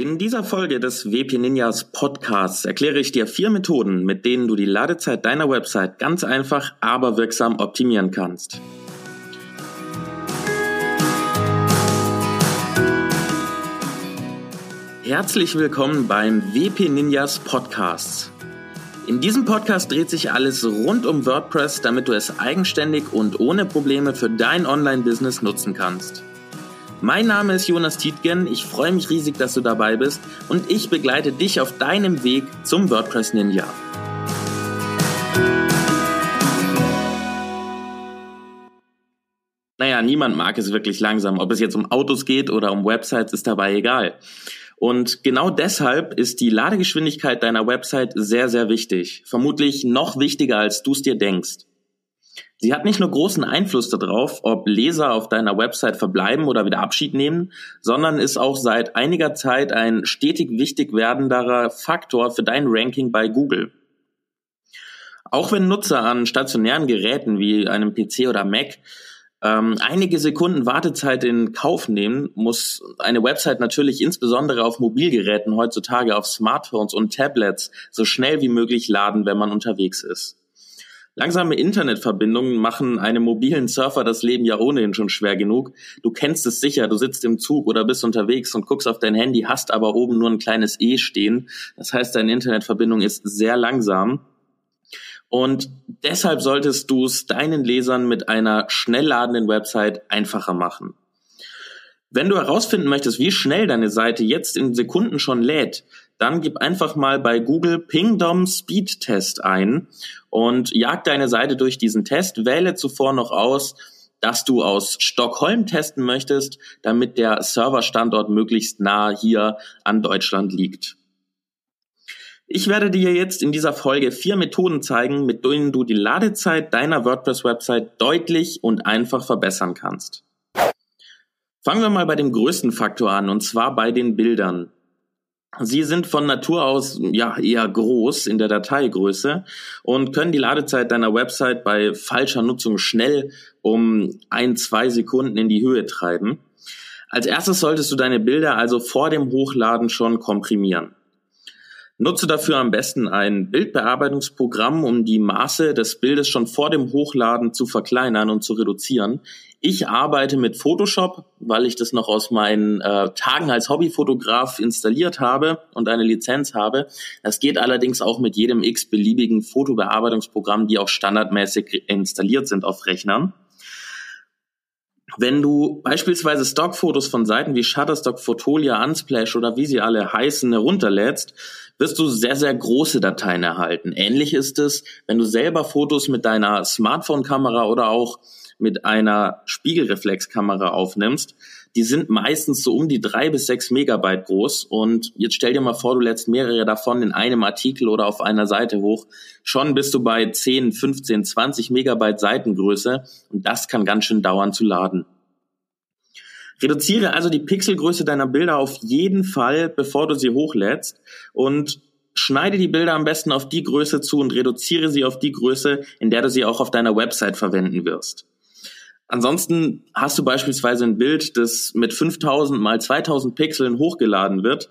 In dieser Folge des WP Ninjas Podcasts erkläre ich dir vier Methoden, mit denen du die Ladezeit deiner Website ganz einfach, aber wirksam optimieren kannst. Herzlich willkommen beim WP Ninjas Podcasts. In diesem Podcast dreht sich alles rund um WordPress, damit du es eigenständig und ohne Probleme für dein Online-Business nutzen kannst. Mein Name ist Jonas Tietgen, ich freue mich riesig, dass du dabei bist und ich begleite dich auf deinem Weg zum WordPress Ninja. Naja, niemand mag es wirklich langsam. Ob es jetzt um Autos geht oder um Websites, ist dabei egal. Und genau deshalb ist die Ladegeschwindigkeit deiner Website sehr, sehr wichtig. Vermutlich noch wichtiger, als du es dir denkst. Sie hat nicht nur großen Einfluss darauf, ob Leser auf deiner Website verbleiben oder wieder Abschied nehmen, sondern ist auch seit einiger Zeit ein stetig wichtig werdenderer Faktor für dein Ranking bei Google. Auch wenn Nutzer an stationären Geräten wie einem PC oder Mac ähm, einige Sekunden Wartezeit in Kauf nehmen, muss eine Website natürlich insbesondere auf Mobilgeräten heutzutage auf Smartphones und Tablets so schnell wie möglich laden, wenn man unterwegs ist. Langsame Internetverbindungen machen einem mobilen Surfer das Leben ja ohnehin schon schwer genug. Du kennst es sicher, du sitzt im Zug oder bist unterwegs und guckst auf dein Handy, hast aber oben nur ein kleines E stehen. Das heißt, deine Internetverbindung ist sehr langsam. Und deshalb solltest du es deinen Lesern mit einer schnell ladenden Website einfacher machen. Wenn du herausfinden möchtest, wie schnell deine Seite jetzt in Sekunden schon lädt, dann gib einfach mal bei Google Pingdom Speed Test ein und jag deine Seite durch diesen Test. Wähle zuvor noch aus, dass du aus Stockholm testen möchtest, damit der Serverstandort möglichst nah hier an Deutschland liegt. Ich werde dir jetzt in dieser Folge vier Methoden zeigen, mit denen du die Ladezeit deiner WordPress-Website deutlich und einfach verbessern kannst. Fangen wir mal bei dem größten Faktor an, und zwar bei den Bildern. Sie sind von Natur aus ja eher groß in der Dateigröße und können die Ladezeit deiner Website bei falscher Nutzung schnell um ein, zwei Sekunden in die Höhe treiben. Als erstes solltest du deine Bilder also vor dem Hochladen schon komprimieren. Nutze dafür am besten ein Bildbearbeitungsprogramm, um die Maße des Bildes schon vor dem Hochladen zu verkleinern und zu reduzieren. Ich arbeite mit Photoshop, weil ich das noch aus meinen äh, Tagen als Hobbyfotograf installiert habe und eine Lizenz habe. Das geht allerdings auch mit jedem x-beliebigen Fotobearbeitungsprogramm, die auch standardmäßig installiert sind auf Rechnern. Wenn du beispielsweise Stockfotos von Seiten wie Shutterstock, Fotolia, Unsplash oder wie sie alle heißen herunterlädst, wirst du sehr, sehr große Dateien erhalten. Ähnlich ist es, wenn du selber Fotos mit deiner Smartphone-Kamera oder auch mit einer Spiegelreflexkamera aufnimmst. Die sind meistens so um die drei bis sechs Megabyte groß. Und jetzt stell dir mal vor, du lädst mehrere davon in einem Artikel oder auf einer Seite hoch. Schon bist du bei 10, 15, 20 Megabyte Seitengröße. Und das kann ganz schön dauern zu laden. Reduziere also die Pixelgröße deiner Bilder auf jeden Fall, bevor du sie hochlädst und schneide die Bilder am besten auf die Größe zu und reduziere sie auf die Größe, in der du sie auch auf deiner Website verwenden wirst. Ansonsten hast du beispielsweise ein Bild, das mit 5000 mal 2000 Pixeln hochgeladen wird,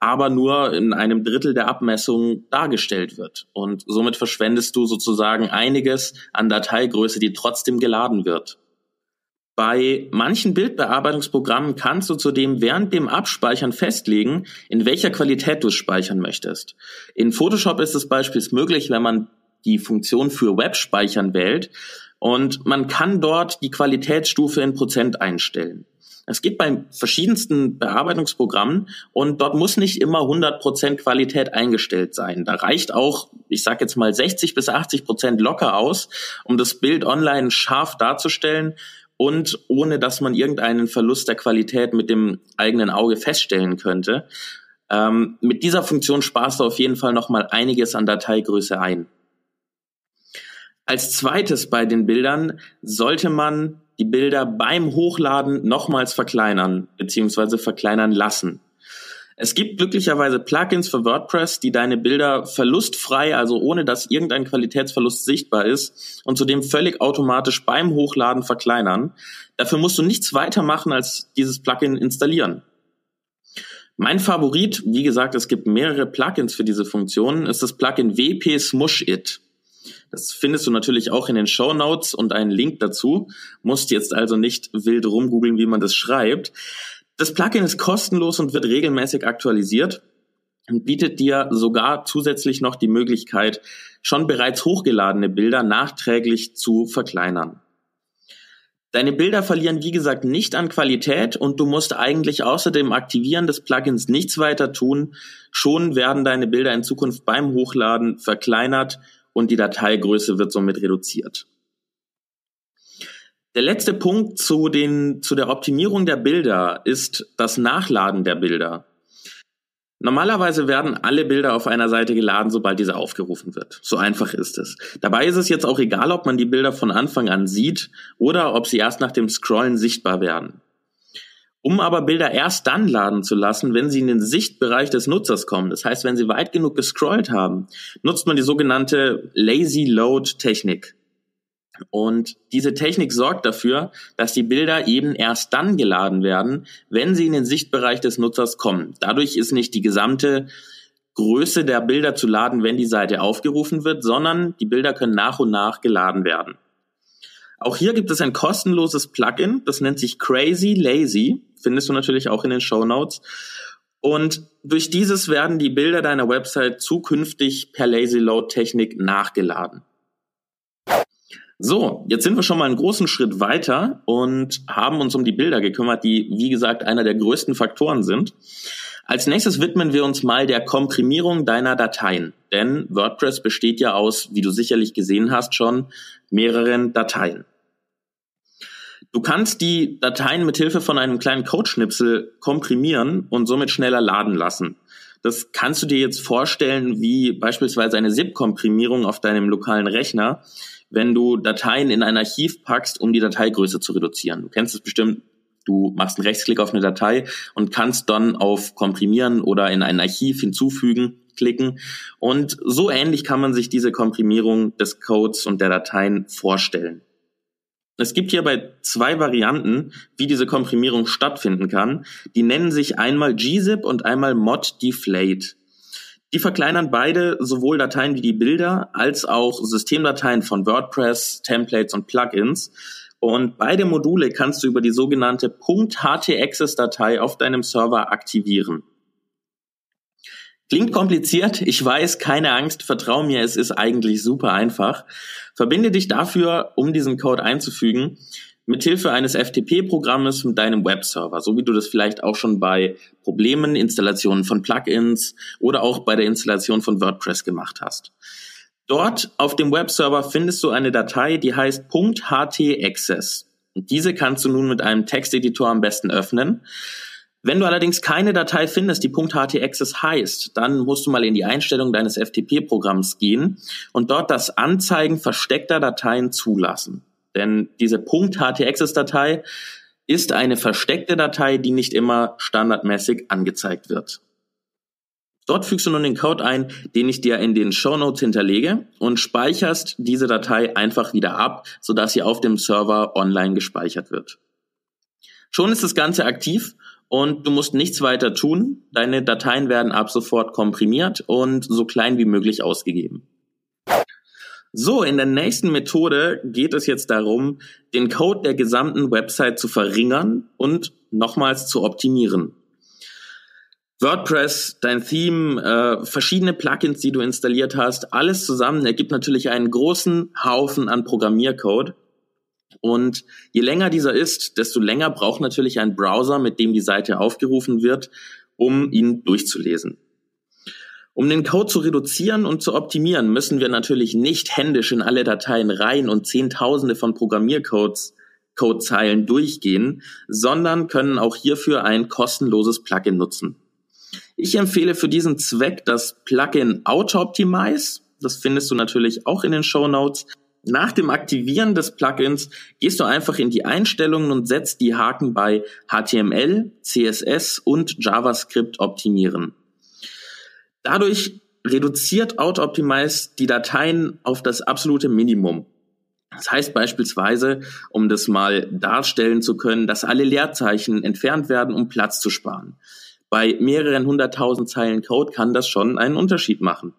aber nur in einem Drittel der Abmessung dargestellt wird. Und somit verschwendest du sozusagen einiges an Dateigröße, die trotzdem geladen wird. Bei manchen Bildbearbeitungsprogrammen kannst du zudem während dem Abspeichern festlegen, in welcher Qualität du speichern möchtest. In Photoshop ist es beispielsweise möglich, wenn man die Funktion für Webspeichern wählt und man kann dort die Qualitätsstufe in Prozent einstellen. Es geht bei verschiedensten Bearbeitungsprogrammen und dort muss nicht immer 100% Qualität eingestellt sein. Da reicht auch, ich sage jetzt mal 60 bis 80% locker aus, um das Bild online scharf darzustellen und ohne dass man irgendeinen Verlust der Qualität mit dem eigenen Auge feststellen könnte. Ähm, mit dieser Funktion sparst du auf jeden Fall nochmal einiges an Dateigröße ein. Als zweites bei den Bildern sollte man die Bilder beim Hochladen nochmals verkleinern bzw. verkleinern lassen. Es gibt glücklicherweise Plugins für WordPress, die deine Bilder verlustfrei, also ohne dass irgendein Qualitätsverlust sichtbar ist und zudem völlig automatisch beim Hochladen verkleinern. Dafür musst du nichts weiter machen als dieses Plugin installieren. Mein Favorit, wie gesagt, es gibt mehrere Plugins für diese Funktion, ist das Plugin WP Smush It. Das findest du natürlich auch in den Show Notes und einen Link dazu. Musst jetzt also nicht wild rumgoogeln, wie man das schreibt. Das Plugin ist kostenlos und wird regelmäßig aktualisiert und bietet dir sogar zusätzlich noch die Möglichkeit, schon bereits hochgeladene Bilder nachträglich zu verkleinern. Deine Bilder verlieren, wie gesagt, nicht an Qualität und du musst eigentlich außer dem Aktivieren des Plugins nichts weiter tun. Schon werden deine Bilder in Zukunft beim Hochladen verkleinert und die Dateigröße wird somit reduziert. Der letzte Punkt zu, den, zu der Optimierung der Bilder ist das Nachladen der Bilder. Normalerweise werden alle Bilder auf einer Seite geladen, sobald diese aufgerufen wird. So einfach ist es. Dabei ist es jetzt auch egal, ob man die Bilder von Anfang an sieht oder ob sie erst nach dem Scrollen sichtbar werden. Um aber Bilder erst dann laden zu lassen, wenn sie in den Sichtbereich des Nutzers kommen, das heißt, wenn sie weit genug gescrollt haben, nutzt man die sogenannte Lazy Load Technik. Und diese Technik sorgt dafür, dass die Bilder eben erst dann geladen werden, wenn sie in den Sichtbereich des Nutzers kommen. Dadurch ist nicht die gesamte Größe der Bilder zu laden, wenn die Seite aufgerufen wird, sondern die Bilder können nach und nach geladen werden. Auch hier gibt es ein kostenloses Plugin, das nennt sich Crazy Lazy, findest du natürlich auch in den Show Notes. Und durch dieses werden die Bilder deiner Website zukünftig per Lazy Load Technik nachgeladen. So, jetzt sind wir schon mal einen großen Schritt weiter und haben uns um die Bilder gekümmert, die, wie gesagt, einer der größten Faktoren sind. Als nächstes widmen wir uns mal der Komprimierung deiner Dateien. Denn WordPress besteht ja aus, wie du sicherlich gesehen hast schon, mehreren Dateien. Du kannst die Dateien mit Hilfe von einem kleinen Codeschnipsel komprimieren und somit schneller laden lassen. Das kannst du dir jetzt vorstellen wie beispielsweise eine ZIP-Komprimierung auf deinem lokalen Rechner wenn du Dateien in ein Archiv packst, um die Dateigröße zu reduzieren. Du kennst es bestimmt, du machst einen Rechtsklick auf eine Datei und kannst dann auf Komprimieren oder in ein Archiv hinzufügen klicken. Und so ähnlich kann man sich diese Komprimierung des Codes und der Dateien vorstellen. Es gibt hierbei zwei Varianten, wie diese Komprimierung stattfinden kann. Die nennen sich einmal gzip und einmal mod deflate. Die verkleinern beide sowohl Dateien wie die Bilder als auch Systemdateien von WordPress, Templates und Plugins. Und beide Module kannst du über die sogenannte .htaccess-Datei auf deinem Server aktivieren. Klingt kompliziert, ich weiß, keine Angst, vertrau mir, es ist eigentlich super einfach. Verbinde dich dafür, um diesen Code einzufügen, mithilfe eines FTP-Programmes mit deinem Webserver, so wie du das vielleicht auch schon bei Problemen, Installationen von Plugins oder auch bei der Installation von WordPress gemacht hast. Dort auf dem Webserver findest du eine Datei, die heißt .htaccess. Und diese kannst du nun mit einem Texteditor am besten öffnen. Wenn du allerdings keine Datei findest, die .htaccess heißt, dann musst du mal in die Einstellung deines FTP-Programms gehen und dort das Anzeigen versteckter Dateien zulassen. Denn diese .htaccess-Datei ist eine versteckte Datei, die nicht immer standardmäßig angezeigt wird. Dort fügst du nun den Code ein, den ich dir in den Show Notes hinterlege und speicherst diese Datei einfach wieder ab, sodass sie auf dem Server online gespeichert wird. Schon ist das Ganze aktiv und du musst nichts weiter tun. Deine Dateien werden ab sofort komprimiert und so klein wie möglich ausgegeben. So, in der nächsten Methode geht es jetzt darum, den Code der gesamten Website zu verringern und nochmals zu optimieren. WordPress, dein Theme, äh, verschiedene Plugins, die du installiert hast, alles zusammen ergibt natürlich einen großen Haufen an Programmiercode. Und je länger dieser ist, desto länger braucht natürlich ein Browser, mit dem die Seite aufgerufen wird, um ihn durchzulesen. Um den Code zu reduzieren und zu optimieren, müssen wir natürlich nicht händisch in alle Dateien rein und Zehntausende von Programmiercodes Codezeilen durchgehen, sondern können auch hierfür ein kostenloses Plugin nutzen. Ich empfehle für diesen Zweck das Plugin Auto-Optimize. Das findest du natürlich auch in den Show Notes. Nach dem Aktivieren des Plugins gehst du einfach in die Einstellungen und setzt die Haken bei HTML, CSS und JavaScript optimieren. Dadurch reduziert Auto-Optimize die Dateien auf das absolute Minimum. Das heißt beispielsweise, um das mal darstellen zu können, dass alle Leerzeichen entfernt werden, um Platz zu sparen. Bei mehreren hunderttausend Zeilen Code kann das schon einen Unterschied machen.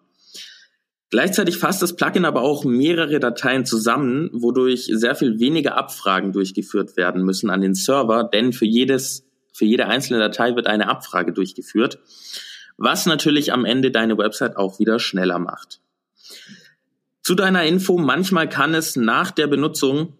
Gleichzeitig fasst das Plugin aber auch mehrere Dateien zusammen, wodurch sehr viel weniger Abfragen durchgeführt werden müssen an den Server, denn für jedes, für jede einzelne Datei wird eine Abfrage durchgeführt, was natürlich am Ende deine Website auch wieder schneller macht. Zu deiner Info, manchmal kann es nach der Benutzung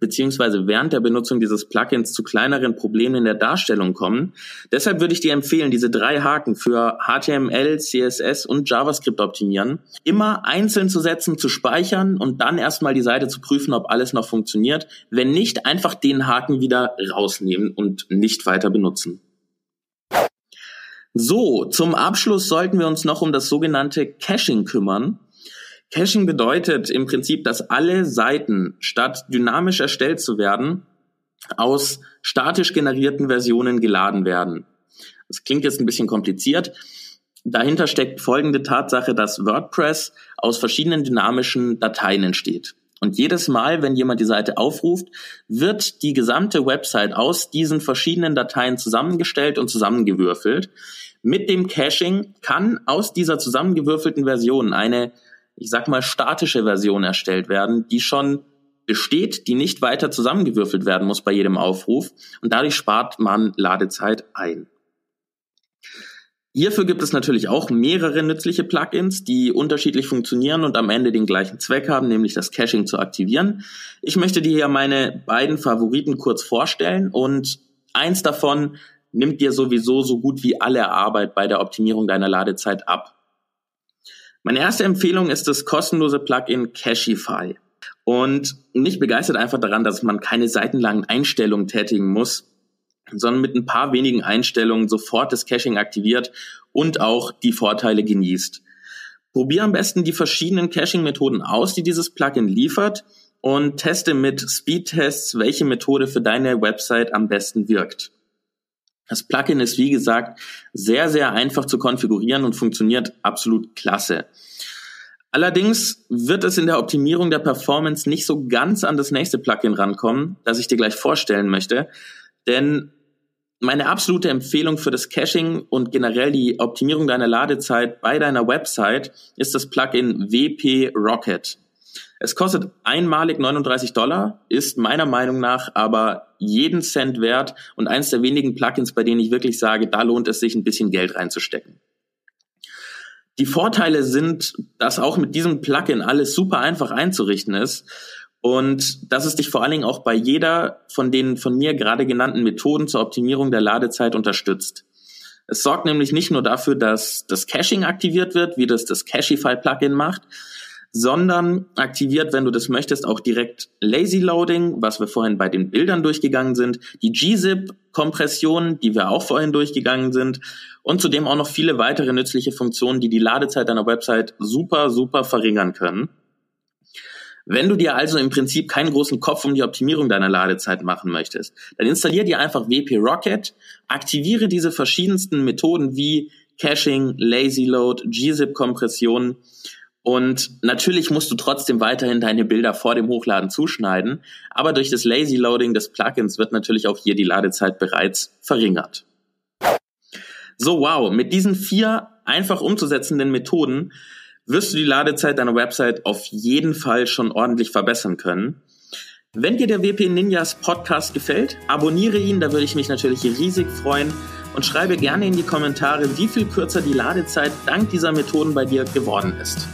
beziehungsweise während der Benutzung dieses Plugins zu kleineren Problemen in der Darstellung kommen. Deshalb würde ich dir empfehlen, diese drei Haken für HTML, CSS und JavaScript optimieren immer einzeln zu setzen, zu speichern und dann erstmal die Seite zu prüfen, ob alles noch funktioniert. Wenn nicht, einfach den Haken wieder rausnehmen und nicht weiter benutzen. So, zum Abschluss sollten wir uns noch um das sogenannte Caching kümmern. Caching bedeutet im Prinzip, dass alle Seiten statt dynamisch erstellt zu werden, aus statisch generierten Versionen geladen werden. Das klingt jetzt ein bisschen kompliziert. Dahinter steckt folgende Tatsache, dass WordPress aus verschiedenen dynamischen Dateien entsteht. Und jedes Mal, wenn jemand die Seite aufruft, wird die gesamte Website aus diesen verschiedenen Dateien zusammengestellt und zusammengewürfelt. Mit dem Caching kann aus dieser zusammengewürfelten Version eine ich sag mal, statische Version erstellt werden, die schon besteht, die nicht weiter zusammengewürfelt werden muss bei jedem Aufruf und dadurch spart man Ladezeit ein. Hierfür gibt es natürlich auch mehrere nützliche Plugins, die unterschiedlich funktionieren und am Ende den gleichen Zweck haben, nämlich das Caching zu aktivieren. Ich möchte dir hier meine beiden Favoriten kurz vorstellen und eins davon nimmt dir sowieso so gut wie alle Arbeit bei der Optimierung deiner Ladezeit ab. Meine erste Empfehlung ist das kostenlose Plugin Cashify. Und mich begeistert einfach daran, dass man keine seitenlangen Einstellungen tätigen muss, sondern mit ein paar wenigen Einstellungen sofort das Caching aktiviert und auch die Vorteile genießt. Probier am besten die verschiedenen Caching-Methoden aus, die dieses Plugin liefert und teste mit Speedtests, welche Methode für deine Website am besten wirkt. Das Plugin ist, wie gesagt, sehr, sehr einfach zu konfigurieren und funktioniert absolut klasse. Allerdings wird es in der Optimierung der Performance nicht so ganz an das nächste Plugin rankommen, das ich dir gleich vorstellen möchte. Denn meine absolute Empfehlung für das Caching und generell die Optimierung deiner Ladezeit bei deiner Website ist das Plugin WP Rocket. Es kostet einmalig 39 Dollar, ist meiner Meinung nach aber jeden Cent wert und eines der wenigen Plugins, bei denen ich wirklich sage, da lohnt es sich ein bisschen Geld reinzustecken. Die Vorteile sind, dass auch mit diesem Plugin alles super einfach einzurichten ist und dass es dich vor allen Dingen auch bei jeder von den von mir gerade genannten Methoden zur Optimierung der Ladezeit unterstützt. Es sorgt nämlich nicht nur dafür, dass das Caching aktiviert wird, wie das das Cachify-Plugin macht, sondern aktiviert, wenn du das möchtest, auch direkt Lazy Loading, was wir vorhin bei den Bildern durchgegangen sind, die gzip-Kompression, die wir auch vorhin durchgegangen sind und zudem auch noch viele weitere nützliche Funktionen, die die Ladezeit deiner Website super, super verringern können. Wenn du dir also im Prinzip keinen großen Kopf um die Optimierung deiner Ladezeit machen möchtest, dann installier dir einfach WP Rocket, aktiviere diese verschiedensten Methoden wie Caching, Lazy Load, gzip-Kompression und natürlich musst du trotzdem weiterhin deine Bilder vor dem Hochladen zuschneiden, aber durch das Lazy Loading des Plugins wird natürlich auch hier die Ladezeit bereits verringert. So, wow, mit diesen vier einfach umzusetzenden Methoden wirst du die Ladezeit deiner Website auf jeden Fall schon ordentlich verbessern können. Wenn dir der WP Ninjas Podcast gefällt, abonniere ihn, da würde ich mich natürlich riesig freuen und schreibe gerne in die Kommentare, wie viel kürzer die Ladezeit dank dieser Methoden bei dir geworden ist.